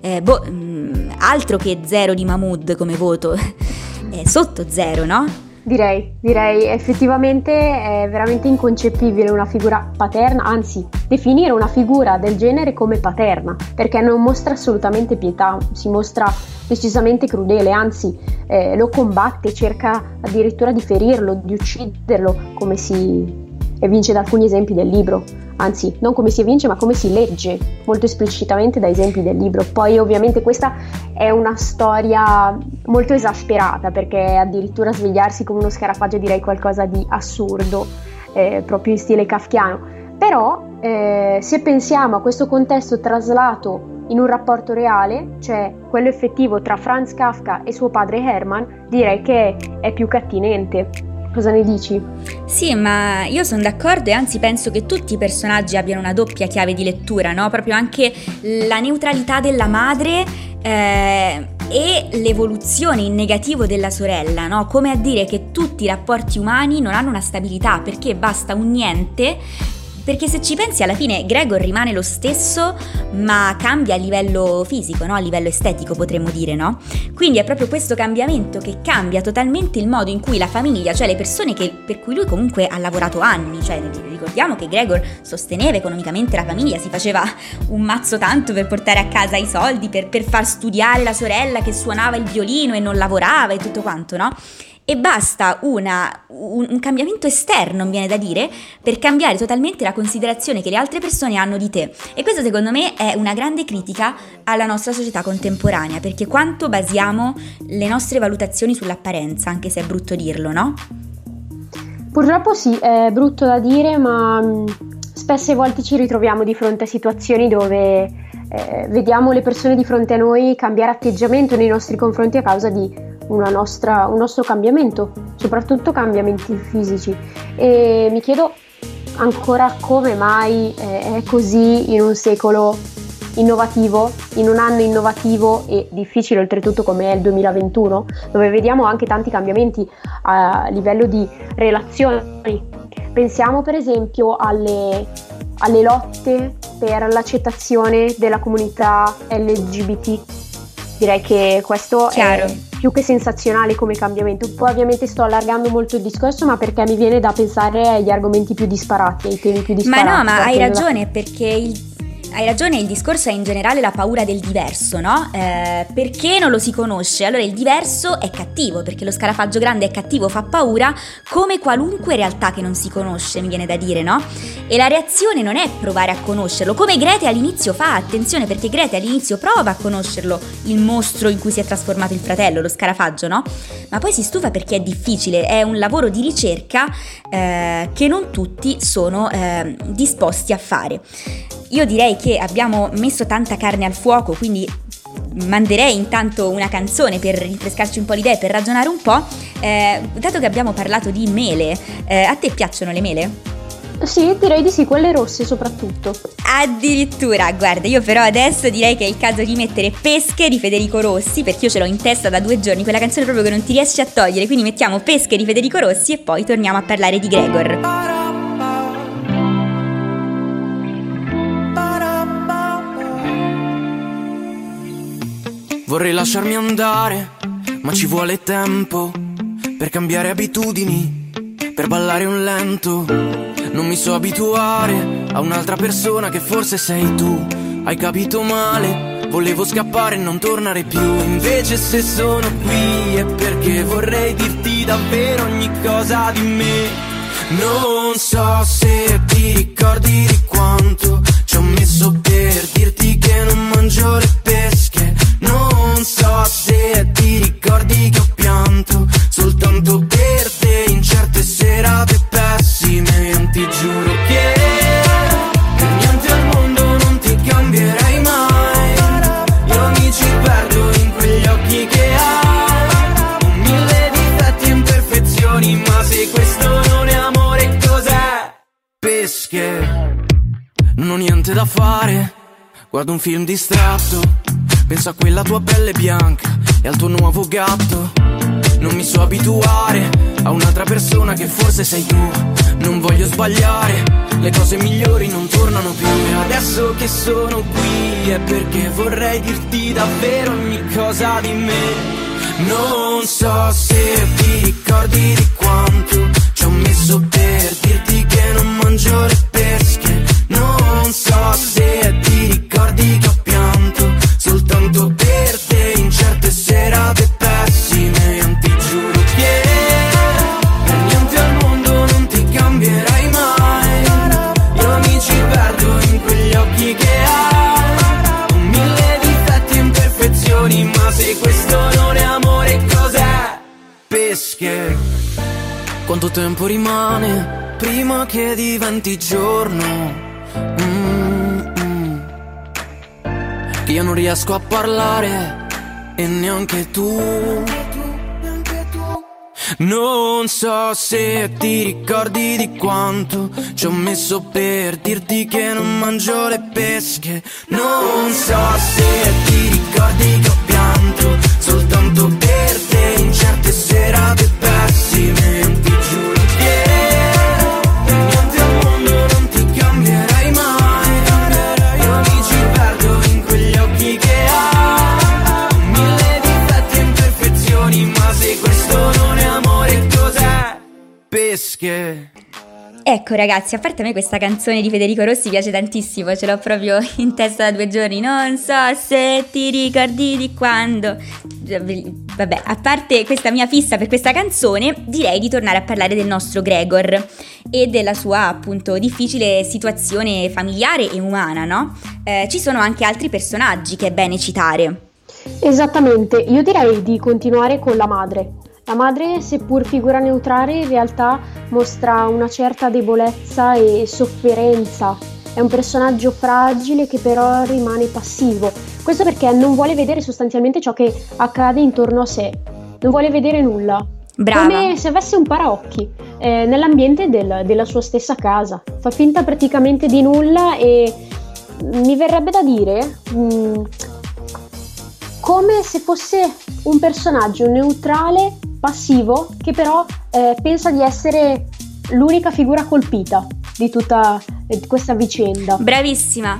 eh, boh, mm, altro che zero di Mahmood come voto, è sotto zero, no? Direi, direi effettivamente è veramente inconcepibile una figura paterna, anzi definire una figura del genere come paterna, perché non mostra assolutamente pietà, si mostra decisamente crudele, anzi eh, lo combatte, cerca addirittura di ferirlo, di ucciderlo, come si evince da alcuni esempi del libro anzi non come si evince ma come si legge molto esplicitamente da esempi del libro. Poi ovviamente questa è una storia molto esasperata perché addirittura svegliarsi come uno scarafaggio direi qualcosa di assurdo, eh, proprio in stile kafkiano. Però eh, se pensiamo a questo contesto traslato in un rapporto reale, cioè quello effettivo tra Franz Kafka e suo padre Hermann, direi che è più cattinente. Cosa ne dici? Sì, ma io sono d'accordo e anzi penso che tutti i personaggi abbiano una doppia chiave di lettura, no? Proprio anche la neutralità della madre eh, e l'evoluzione in negativo della sorella, no? Come a dire che tutti i rapporti umani non hanno una stabilità perché basta un niente perché se ci pensi alla fine Gregor rimane lo stesso ma cambia a livello fisico, no? a livello estetico potremmo dire, no? Quindi è proprio questo cambiamento che cambia totalmente il modo in cui la famiglia, cioè le persone che, per cui lui comunque ha lavorato anni, cioè ricordiamo che Gregor sosteneva economicamente la famiglia, si faceva un mazzo tanto per portare a casa i soldi, per, per far studiare la sorella che suonava il violino e non lavorava e tutto quanto, no? E basta una, un, un, cambiamento esterno, mi viene da dire, per cambiare totalmente la considerazione che le altre persone hanno di te. E questo secondo me è una grande critica alla nostra società contemporanea, perché quanto basiamo le nostre valutazioni sull'apparenza, anche se è brutto dirlo, no? Purtroppo sì, è brutto da dire, ma mm, spesse volte ci ritroviamo di fronte a situazioni dove eh, vediamo le persone di fronte a noi cambiare atteggiamento nei nostri confronti a causa di nostra, un nostro cambiamento, soprattutto cambiamenti fisici. E mi chiedo ancora come mai eh, è così in un secolo innovativo, in un anno innovativo e difficile oltretutto come è il 2021, dove vediamo anche tanti cambiamenti a livello di relazioni. Pensiamo per esempio alle, alle lotte per l'accettazione della comunità LGBT. Direi che questo Chiaro. è più che sensazionale come cambiamento. Poi ovviamente sto allargando molto il discorso, ma perché mi viene da pensare agli argomenti più disparati, ai temi più disparati. Ma no, ma hai ragione, perché il hai ragione, il discorso è in generale la paura del diverso, no? Eh, perché non lo si conosce? Allora il diverso è cattivo, perché lo scarafaggio grande è cattivo, fa paura, come qualunque realtà che non si conosce, mi viene da dire, no? E la reazione non è provare a conoscerlo, come Grete all'inizio fa, attenzione, perché Grete all'inizio prova a conoscerlo, il mostro in cui si è trasformato il fratello, lo scarafaggio, no? Ma poi si stufa perché è difficile, è un lavoro di ricerca eh, che non tutti sono eh, disposti a fare. Io direi che abbiamo messo tanta carne al fuoco, quindi manderei intanto una canzone per rinfrescarci un po' l'idea e per ragionare un po'. Eh, dato che abbiamo parlato di mele, eh, a te piacciono le mele? Sì, direi di sì, quelle rosse soprattutto. Addirittura, guarda, io però adesso direi che è il caso di mettere Pesche di Federico Rossi, perché io ce l'ho in testa da due giorni, quella canzone proprio che non ti riesci a togliere, quindi mettiamo Pesche di Federico Rossi e poi torniamo a parlare di Gregor. Vorrei lasciarmi andare, ma ci vuole tempo per cambiare abitudini, per ballare un lento. Non mi so abituare a un'altra persona che forse sei tu. Hai capito male, volevo scappare e non tornare più. Invece se sono qui è perché vorrei dirti davvero ogni cosa di me. Non so se ti ricordi di quanto ci ho messo per da fare. Guardo un film distratto. Penso a quella tua pelle bianca e al tuo nuovo gatto. Non mi so abituare a un'altra persona che forse sei tu. Non voglio sbagliare, le cose migliori non tornano più. E adesso che sono qui è perché vorrei dirti davvero ogni cosa di me. Non so se ti ricordi di quanto ci ho messo per dirti che non mangio le pesche. Non so se Quanto tempo rimane prima che diventi giorno? Mm-mm. Che io non riesco a parlare e neanche tu. Non so se ti ricordi di quanto ci ho messo per dirti che non mangio le pesche. Non so se ti ricordi che ho pianto soltanto per Ecco ragazzi, a parte a me questa canzone di Federico Rossi piace tantissimo, ce l'ho proprio in testa da due giorni, non so se ti ricordi di quando... Vabbè, a parte questa mia fissa per questa canzone, direi di tornare a parlare del nostro Gregor e della sua appunto difficile situazione familiare e umana, no? Eh, ci sono anche altri personaggi che è bene citare. Esattamente, io direi di continuare con la madre. La madre, seppur figura neutrale, in realtà mostra una certa debolezza e sofferenza. È un personaggio fragile che però rimane passivo. Questo perché non vuole vedere sostanzialmente ciò che accade intorno a sé. Non vuole vedere nulla. Brava. Come se avesse un paraocchi eh, nell'ambiente del- della sua stessa casa. Fa finta praticamente di nulla e mi verrebbe da dire mm, come se fosse un personaggio neutrale, passivo, che però eh, pensa di essere l'unica figura colpita di tutta eh, questa vicenda. Bravissima.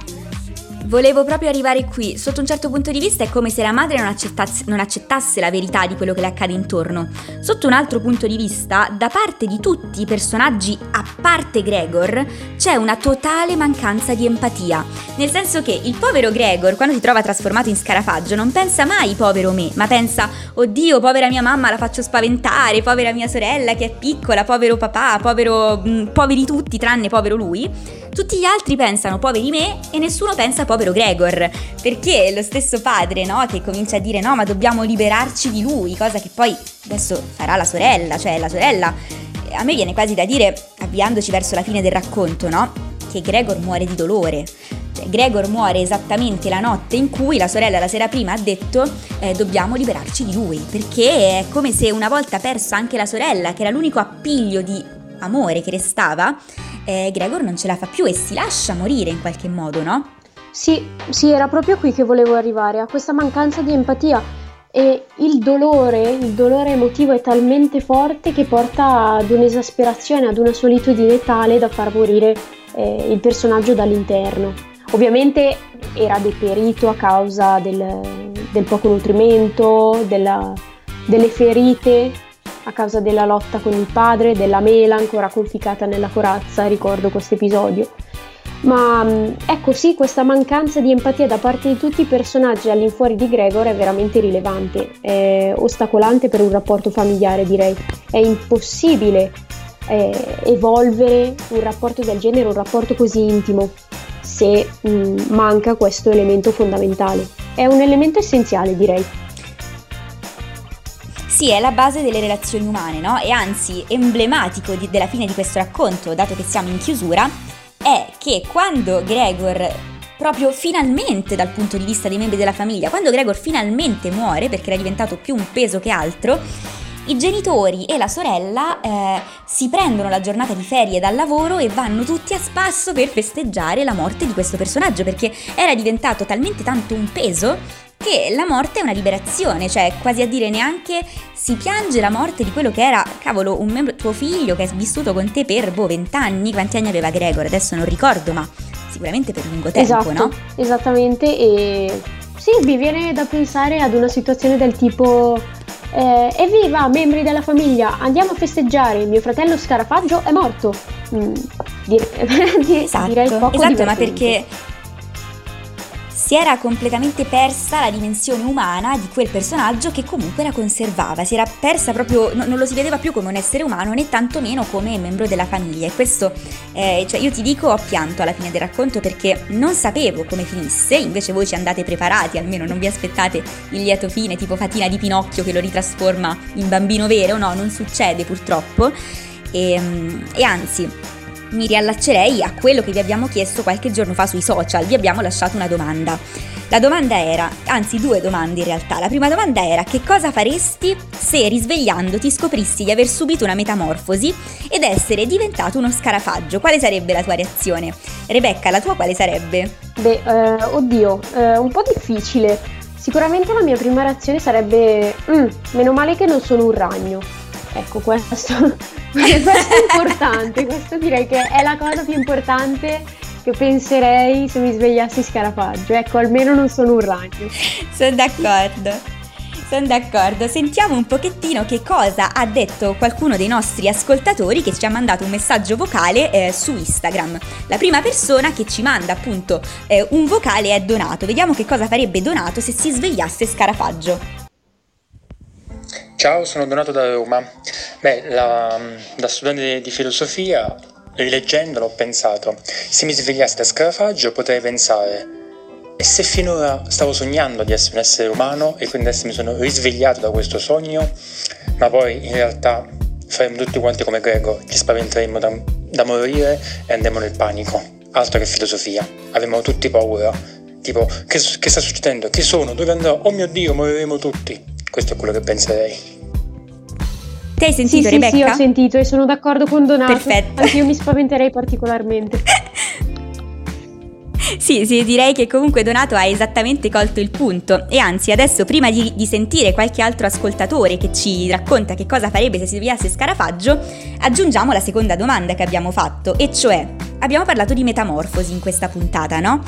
Volevo proprio arrivare qui. Sotto un certo punto di vista è come se la madre non accettasse, non accettasse la verità di quello che le accade intorno. Sotto un altro punto di vista, da parte di tutti i personaggi, a parte Gregor, c'è una totale mancanza di empatia. Nel senso che il povero Gregor, quando si trova trasformato in scarafaggio, non pensa mai povero me, ma pensa, oddio, povera mia mamma la faccio spaventare, povera mia sorella che è piccola, povero papà, povero, mh, poveri tutti tranne povero lui. Tutti gli altri pensano poveri me e nessuno pensa povero Gregor, perché lo stesso padre, no, che comincia a dire no, ma dobbiamo liberarci di lui, cosa che poi adesso farà la sorella, cioè la sorella. A me viene quasi da dire, avviandoci verso la fine del racconto, no, che Gregor muore di dolore. Cioè, Gregor muore esattamente la notte in cui la sorella la sera prima ha detto eh, dobbiamo liberarci di lui, perché è come se una volta persa anche la sorella, che era l'unico appiglio di amore che restava, eh, Gregor non ce la fa più e si lascia morire in qualche modo, no? Sì, sì, era proprio qui che volevo arrivare, a questa mancanza di empatia e il dolore, il dolore emotivo è talmente forte che porta ad un'esasperazione, ad una solitudine tale da far morire eh, il personaggio dall'interno. Ovviamente era deperito a causa del, del poco nutrimento, della, delle ferite, a causa della lotta con il padre, della mela ancora conficcata nella corazza, ricordo questo episodio. Ma mm, ecco sì, questa mancanza di empatia da parte di tutti i personaggi all'infuori di Gregor è veramente rilevante, è ostacolante per un rapporto familiare direi. È impossibile eh, evolvere un rapporto del genere, un rapporto così intimo, se mh, mm, manca questo elemento fondamentale. È un elemento essenziale direi. Sì, è la base delle relazioni umane, no? E anzi, emblematico di, della fine di questo racconto, dato che siamo in chiusura, è che quando Gregor proprio finalmente dal punto di vista dei membri della famiglia, quando Gregor finalmente muore perché era diventato più un peso che altro, i genitori e la sorella eh, si prendono la giornata di ferie dal lavoro e vanno tutti a spasso per festeggiare la morte di questo personaggio perché era diventato talmente tanto un peso che la morte è una liberazione, cioè quasi a dire neanche si piange la morte di quello che era, cavolo, un membro, tuo figlio che è vissuto con te per boh, vent'anni, quanti anni aveva Gregor, adesso non ricordo, ma sicuramente per lungo tempo, esatto, no? Esattamente, e sì, mi viene da pensare ad una situazione del tipo eh, evviva, membri della famiglia, andiamo a festeggiare, mio fratello Scarafaggio è morto. Mm, dire, esatto, direi poco esatto, ma perché si era completamente persa la dimensione umana di quel personaggio che comunque la conservava, si era persa proprio, no, non lo si vedeva più come un essere umano né tantomeno come membro della famiglia. E questo, eh, cioè io ti dico ho pianto alla fine del racconto perché non sapevo come finisse, invece voi ci andate preparati, almeno non vi aspettate il lieto fine tipo Fatina di Pinocchio che lo ritrasforma in bambino vero, no, non succede purtroppo. E, ehm, e anzi mi riallaccerei a quello che vi abbiamo chiesto qualche giorno fa sui social, vi abbiamo lasciato una domanda. La domanda era, anzi due domande in realtà. La prima domanda era che cosa faresti se risvegliandoti scoprissi di aver subito una metamorfosi ed essere diventato uno scarafaggio? Quale sarebbe la tua reazione? Rebecca, la tua quale sarebbe? Beh, eh, oddio, eh, un po' difficile. Sicuramente la mia prima reazione sarebbe, mm, meno male che non sono un ragno. Ecco, questo, questo è importante, questo direi che è la cosa più importante che penserei se mi svegliassi scarafaggio. Ecco, almeno non sono un ragno. Sono d'accordo. Sono d'accordo, sentiamo un pochettino che cosa ha detto qualcuno dei nostri ascoltatori che ci ha mandato un messaggio vocale eh, su Instagram. La prima persona che ci manda appunto eh, un vocale è Donato. Vediamo che cosa farebbe Donato se si svegliasse Scarafaggio. Ciao, sono Donato da Roma. Beh, la, da studente di filosofia, rileggendolo, ho pensato, se mi svegliassi da scarafaggio potrei pensare, e se finora stavo sognando di essere un essere umano e quindi adesso mi sono risvegliato da questo sogno, ma poi in realtà faremo tutti quanti come Grego, ci spaventeremo da, da morire e andremo nel panico. Altro che filosofia, avremo tutti paura. Tipo, che, che sta succedendo? Chi sono? Dove andrò? Oh mio Dio, moriremo tutti. Questo è quello che penserei. Ti hai sentito, sì, Rebecca? Sì, sì, ho sentito e sono d'accordo con Donato. Perfetto. Anche io mi spaventerei particolarmente. Sì, sì, direi che comunque Donato ha esattamente colto il punto e anzi adesso prima di, di, sentire qualche altro ascoltatore che ci racconta che cosa farebbe se si svegliasse Scarafaggio, aggiungiamo la seconda domanda che abbiamo fatto e cioè abbiamo parlato di metamorfosi in questa puntata, no?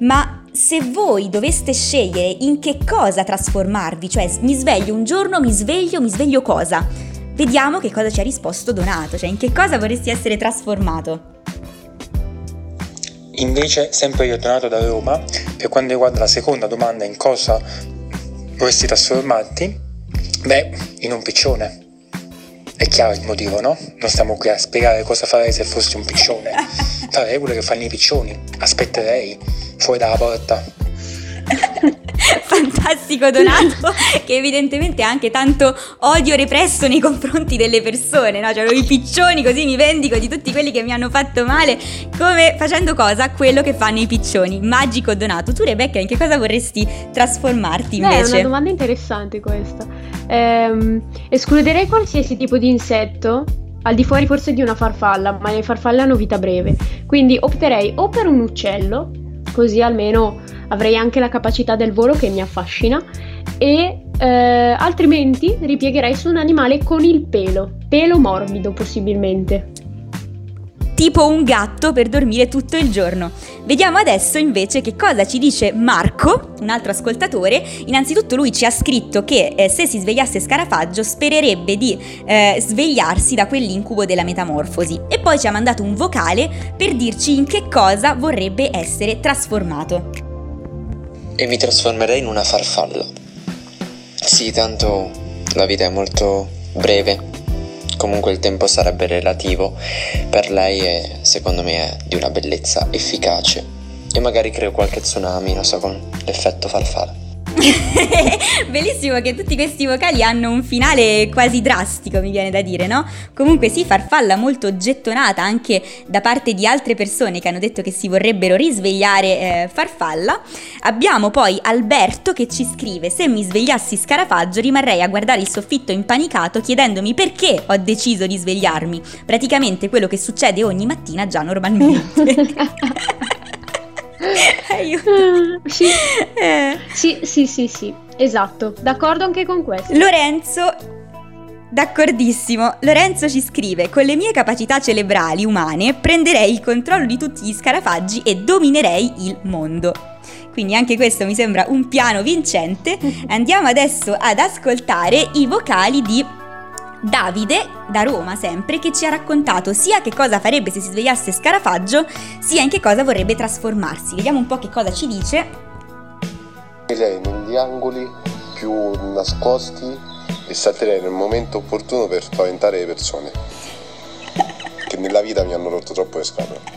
Ma se voi doveste scegliere in che cosa trasformarvi, cioè mi sveglio un giorno, mi sveglio, mi sveglio cosa? Vediamo che cosa ci ha risposto Donato, cioè in che cosa vorresti essere trasformato. Invece, sempre io Donato da Roma, per quanto riguarda la seconda domanda in cosa vorresti trasformarti, beh, in un piccione. È chiaro il motivo, no? Non stiamo qui a spiegare cosa farei se fossi un piccione. Farei quello che fanno i piccioni. Aspetterei fuori dalla porta fantastico Donato che evidentemente ha anche tanto odio represso nei confronti delle persone, no? Cioè i piccioni così mi vendico di tutti quelli che mi hanno fatto male, come facendo cosa? Quello che fanno i piccioni. Magico Donato. Tu Rebecca in che cosa vorresti trasformarti invece? Beh, è una domanda interessante questa. Ehm, escluderei qualsiasi tipo di insetto al di fuori forse di una farfalla, ma le farfalle hanno vita breve. Quindi opterei o per un uccello, così almeno avrei anche la capacità del volo che mi affascina e eh, altrimenti ripiegherei su un animale con il pelo, pelo morbido possibilmente. Tipo un gatto per dormire tutto il giorno. Vediamo adesso invece che cosa ci dice Marco, un altro ascoltatore. Innanzitutto lui ci ha scritto che eh, se si svegliasse Scarafaggio spererebbe di eh, svegliarsi da quell'incubo della metamorfosi e poi ci ha mandato un vocale per dirci in che cosa vorrebbe essere trasformato. E mi trasformerei in una farfalla. Sì, tanto la vita è molto breve comunque il tempo sarebbe relativo, per lei è, secondo me è di una bellezza efficace e magari creo qualche tsunami, non so, con l'effetto farfalla. Bellissimo che tutti questi vocali hanno un finale quasi drastico, mi viene da dire, no? Comunque sì, farfalla molto gettonata anche da parte di altre persone che hanno detto che si vorrebbero risvegliare eh, farfalla. Abbiamo poi Alberto che ci scrive: Se mi svegliassi scarafaggio rimarrei a guardare il soffitto impanicato chiedendomi perché ho deciso di svegliarmi. Praticamente quello che succede ogni mattina già normalmente. Aiuto. Uh, sì. Eh. sì, sì, sì, sì, esatto. D'accordo anche con questo. Lorenzo D'accordissimo, Lorenzo ci scrive: Con le mie capacità cerebrali umane prenderei il controllo di tutti gli scarafaggi e dominerei il mondo. Quindi anche questo mi sembra un piano vincente. Andiamo adesso ad ascoltare i vocali di Davide, da Roma sempre, che ci ha raccontato sia che cosa farebbe se si svegliasse Scarafaggio, sia in che cosa vorrebbe trasformarsi. Vediamo un po' che cosa ci dice. Lei negli angoli più nascosti e salterei nel momento opportuno per spaventare le persone che nella vita mi hanno rotto troppo le scatole.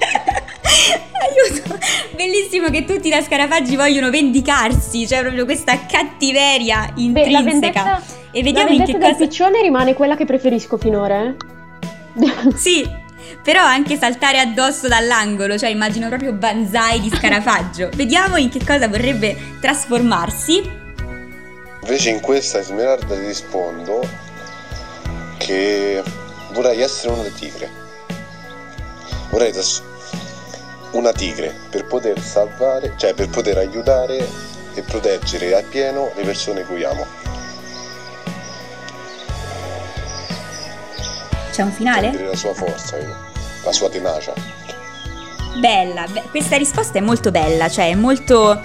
Aiuto! Bellissimo che tutti da scarafaggi vogliono vendicarsi, c'è cioè proprio questa cattiveria intrinseca. Beh, vendetta e vediamo in che cosa... La piccione rimane quella che preferisco finora, eh? sì, però anche saltare addosso dall'angolo, cioè immagino proprio banzai di scarafaggio. vediamo in che cosa vorrebbe trasformarsi. Invece in questa Esmeralda ti rispondo che vorrei essere una tigre. Vorrei essere una tigre per poter salvare, cioè per poter aiutare e proteggere appieno le persone che amo. C'è un finale? La sua forza, la sua tenacia. Bella, be- questa risposta è molto bella, cioè è molto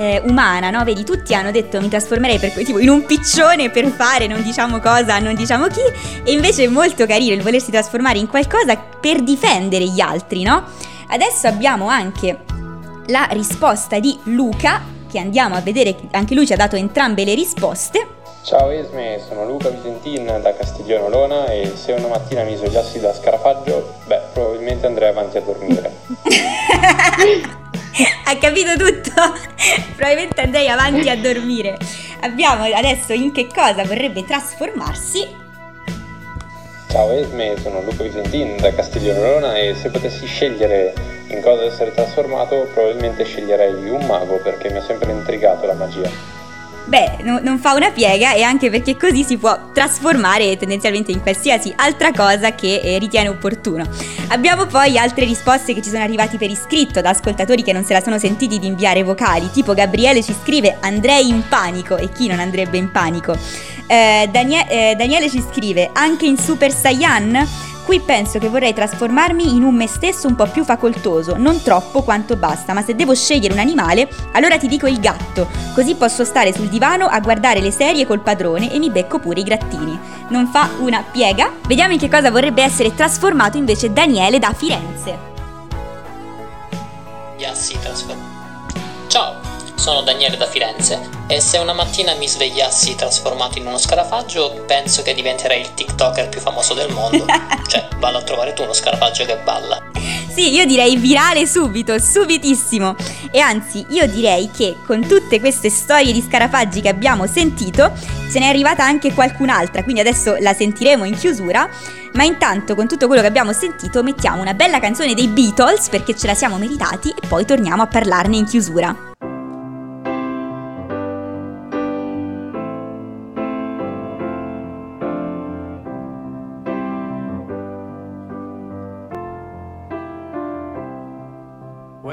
eh, umana, no? Vedi, tutti hanno detto mi trasformerei per, tipo, in un piccione per fare non diciamo cosa, non diciamo chi, e invece è molto carino il volersi trasformare in qualcosa per difendere gli altri, no? Adesso abbiamo anche la risposta di Luca, che andiamo a vedere, anche lui ci ha dato entrambe le risposte. Ciao Esme, sono Luca Visentin da Castiglione Olona e se una mattina mi svegliassi da scarafaggio, beh, probabilmente andrei avanti a dormire. ha capito tutto? probabilmente andrei avanti a dormire. Abbiamo adesso in che cosa vorrebbe trasformarsi. Ciao Esme, sono Luca Visentin da Castiglione Olona e se potessi scegliere in cosa essere trasformato, probabilmente sceglierei un mago perché mi ha sempre intrigato la magia. Beh, no, non fa una piega e anche perché così si può trasformare tendenzialmente in qualsiasi altra cosa che eh, ritiene opportuno. Abbiamo poi altre risposte che ci sono arrivate per iscritto da ascoltatori che non se la sono sentiti di inviare vocali, tipo Gabriele ci scrive andrei in panico e chi non andrebbe in panico? Eh, Danie- eh, Daniele ci scrive anche in Super Saiyan? Qui penso che vorrei trasformarmi in un me stesso un po' più facoltoso, non troppo quanto basta, ma se devo scegliere un animale, allora ti dico il gatto, così posso stare sul divano a guardare le serie col padrone e mi becco pure i grattini. Non fa una piega? Vediamo in che cosa vorrebbe essere trasformato invece Daniele da Firenze. Yeah, trasforma. Ciao, sono Daniele da Firenze e se una mattina mi svegliassi trasformato in uno scarafaggio, penso che diventerei il TikToker più famoso del mondo. cioè, vado a trovare tu uno scarafaggio che balla. Sì, io direi virale subito, subitissimo. E anzi, io direi che con tutte queste storie di scarafaggi che abbiamo sentito, ce n'è arrivata anche qualcun'altra, quindi adesso la sentiremo in chiusura. Ma intanto, con tutto quello che abbiamo sentito, mettiamo una bella canzone dei Beatles perché ce la siamo meritati e poi torniamo a parlarne in chiusura.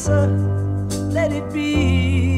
answer, let it be.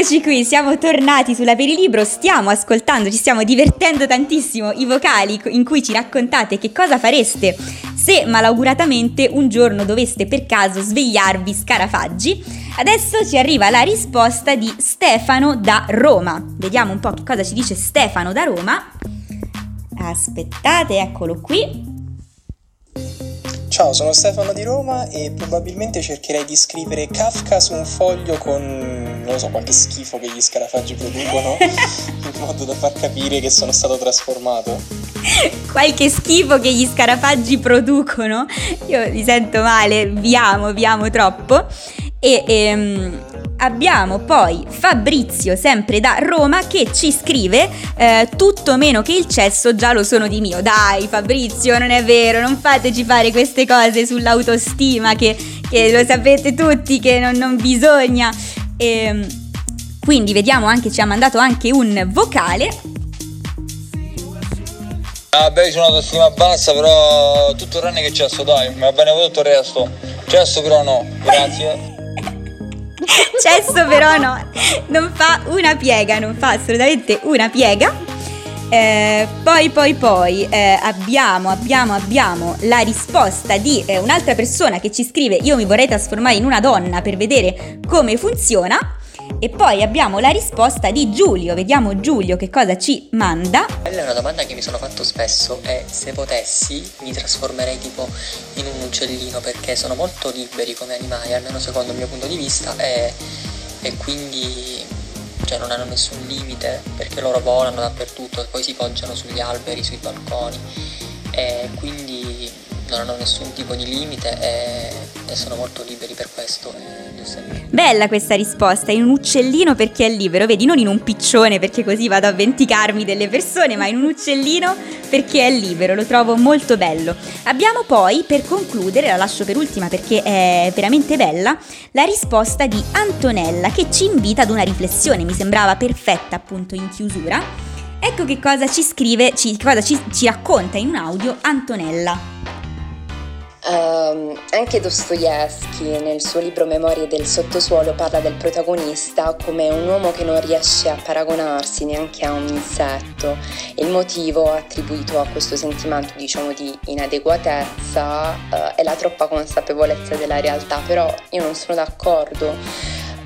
Eccoci qui, siamo tornati sulla Perilibro, stiamo ascoltando, ci stiamo divertendo tantissimo i vocali in cui ci raccontate che cosa fareste se malauguratamente un giorno doveste per caso svegliarvi scarafaggi. Adesso ci arriva la risposta di Stefano da Roma. Vediamo un po' che cosa ci dice Stefano da Roma. Aspettate, eccolo qui. Ciao, sono Stefano di Roma e probabilmente cercherei di scrivere Kafka su un foglio con, non lo so, qualche schifo che gli scarafaggi producono, in modo da far capire che sono stato trasformato. qualche schifo che gli scarafaggi producono. Io mi sento male, vi amo, vi amo troppo. E ehm, abbiamo poi Fabrizio, sempre da Roma, che ci scrive eh, tutto meno che il cesso già lo sono di mio. Dai Fabrizio, non è vero, non fateci fare queste cose sull'autostima che, che lo sapete tutti che non, non bisogna. Ehm, quindi vediamo anche, ci ha mandato anche un vocale. Vabbè, io sono autostima bassa, però tutto tranne che cesso, dai, mi va bene tutto il resto. Cesso però no, grazie. Cesso però no, non fa una piega, non fa assolutamente una piega. Eh, poi, poi, poi eh, abbiamo, abbiamo, abbiamo la risposta di eh, un'altra persona che ci scrive: Io mi vorrei trasformare in una donna per vedere come funziona. E poi abbiamo la risposta di Giulio, vediamo Giulio che cosa ci manda. Quella è una domanda che mi sono fatto spesso e se potessi mi trasformerei tipo in un uccellino perché sono molto liberi come animali, almeno secondo il mio punto di vista e, e quindi cioè, non hanno nessun limite perché loro volano dappertutto e poi si poggiano sugli alberi, sui balconi e quindi non hanno nessun tipo di limite e, e sono molto liberi per questo. Bella questa risposta, in un uccellino perché è libero, vedi, non in un piccione perché così vado a venticarmi delle persone, ma in un uccellino perché è libero, lo trovo molto bello. Abbiamo poi, per concludere, la lascio per ultima perché è veramente bella, la risposta di Antonella che ci invita ad una riflessione, mi sembrava perfetta appunto in chiusura. Ecco che cosa ci scrive, ci, cosa ci, ci racconta in un audio Antonella. Uh, anche Dostoevsky nel suo libro Memorie del sottosuolo parla del protagonista come un uomo che non riesce a paragonarsi neanche a un insetto. Il motivo attribuito a questo sentimento diciamo di inadeguatezza uh, è la troppa consapevolezza della realtà, però io non sono d'accordo.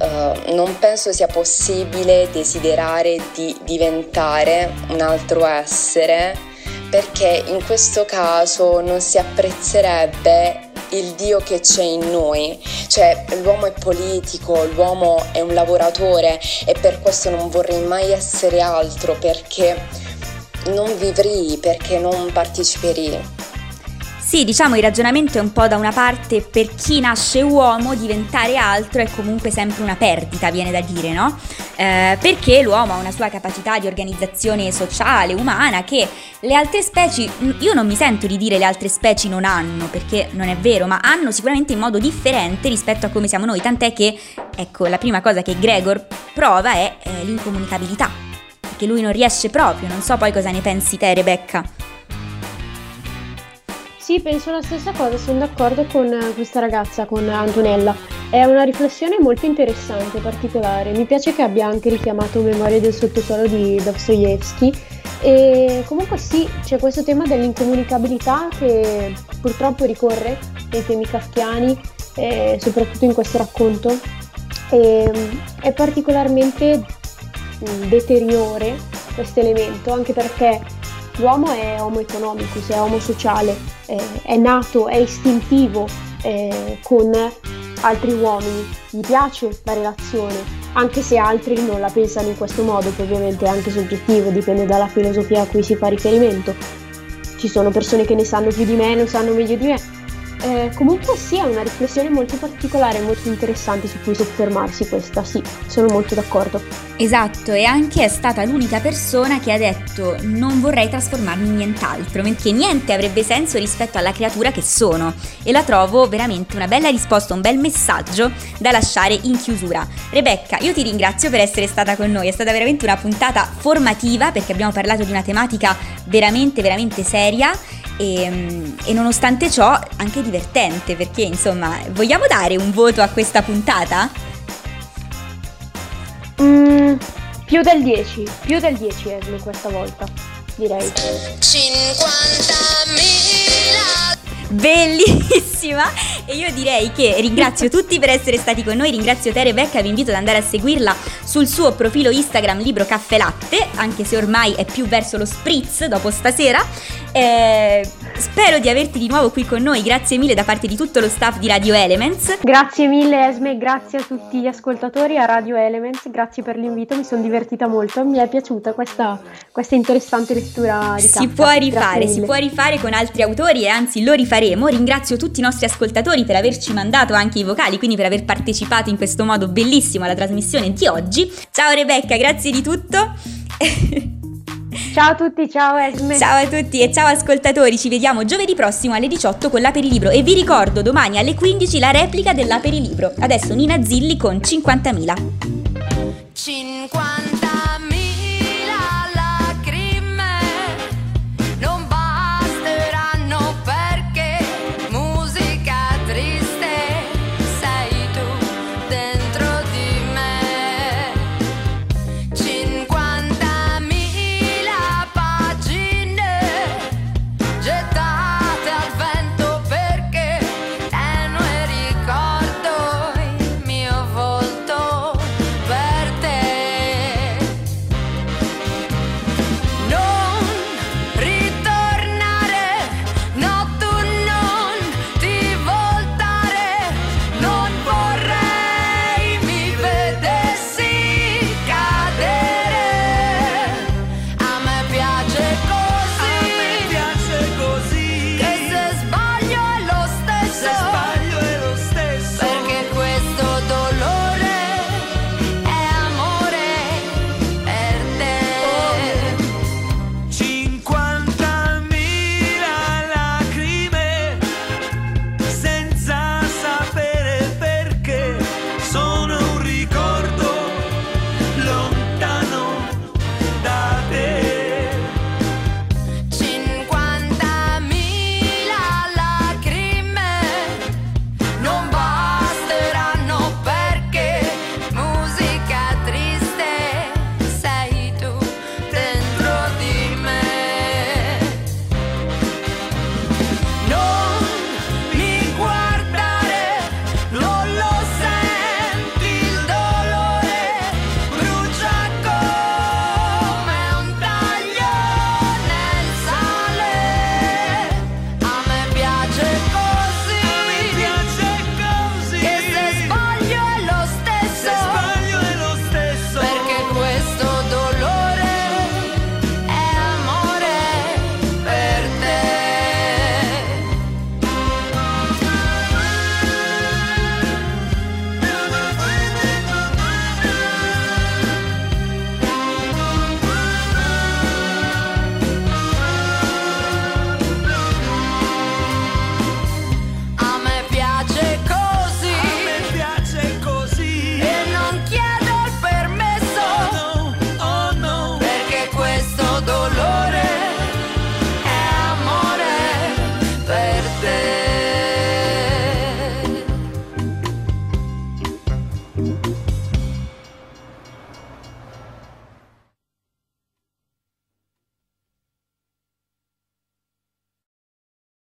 Uh, non penso sia possibile desiderare di diventare un altro essere perché in questo caso non si apprezzerebbe il Dio che c'è in noi, cioè l'uomo è politico, l'uomo è un lavoratore e per questo non vorrei mai essere altro perché non vivrei, perché non parteciperei. Sì, diciamo il ragionamento è un po' da una parte per chi nasce uomo diventare altro è comunque sempre una perdita, viene da dire, no? Eh, perché l'uomo ha una sua capacità di organizzazione sociale, umana, che le altre specie, io non mi sento di dire le altre specie non hanno, perché non è vero, ma hanno sicuramente in modo differente rispetto a come siamo noi, tant'è che, ecco, la prima cosa che Gregor prova è eh, l'incomunicabilità, perché lui non riesce proprio, non so poi cosa ne pensi te Rebecca. Sì, penso la stessa cosa, sono d'accordo con questa ragazza, con Antonella. È una riflessione molto interessante, particolare. Mi piace che abbia anche richiamato Memorie del sottosuolo di Dostoevsky. E comunque sì, c'è questo tema dell'incomunicabilità che purtroppo ricorre nei temi kafkiani, eh, soprattutto in questo racconto. E, è particolarmente mm, deteriore questo elemento, anche perché L'uomo è homo economicus, è homo sociale, eh, è nato, è istintivo eh, con altri uomini, gli piace la relazione, anche se altri non la pensano in questo modo, che ovviamente è anche soggettivo, dipende dalla filosofia a cui si fa riferimento. Ci sono persone che ne sanno più di me, lo sanno meglio di me, eh, comunque sì, è una riflessione molto particolare, molto interessante su cui soffermarsi questa, sì, sono molto d'accordo. Esatto, e anche è stata l'unica persona che ha detto non vorrei trasformarmi in nient'altro, perché niente avrebbe senso rispetto alla creatura che sono. E la trovo veramente una bella risposta, un bel messaggio da lasciare in chiusura. Rebecca, io ti ringrazio per essere stata con noi, è stata veramente una puntata formativa perché abbiamo parlato di una tematica veramente, veramente seria e, e, nonostante ciò anche divertente perché insomma vogliamo dare un voto a questa puntata? Mm, più del 10, più del 10 Esme questa volta direi 50.000 bellissima e io direi che ringrazio tutti per essere stati con noi, ringrazio te Rebecca, vi invito ad andare a seguirla sul suo profilo Instagram Libro Caffè Latte, anche se ormai è più verso lo spritz dopo stasera. Eh, spero di averti di nuovo qui con noi, grazie mille da parte di tutto lo staff di Radio Elements. Grazie mille Esme, grazie a tutti gli ascoltatori a Radio Elements, grazie per l'invito, mi sono divertita molto, mi è piaciuta questa, questa interessante lettura di Si può rifare, si può rifare con altri autori e anzi lo rifaremo. Ringrazio tutti i nostri ascoltatori per averci mandato anche i vocali, quindi per aver partecipato in questo modo bellissimo alla trasmissione di oggi. Ciao Rebecca, grazie di tutto. Ciao a tutti, ciao Esme. Ciao a tutti e ciao ascoltatori, ci vediamo giovedì prossimo alle 18 con l'Aperilibro e vi ricordo domani alle 15 la replica dell'Aperilibro. Adesso Nina Zilli con 50.000. 50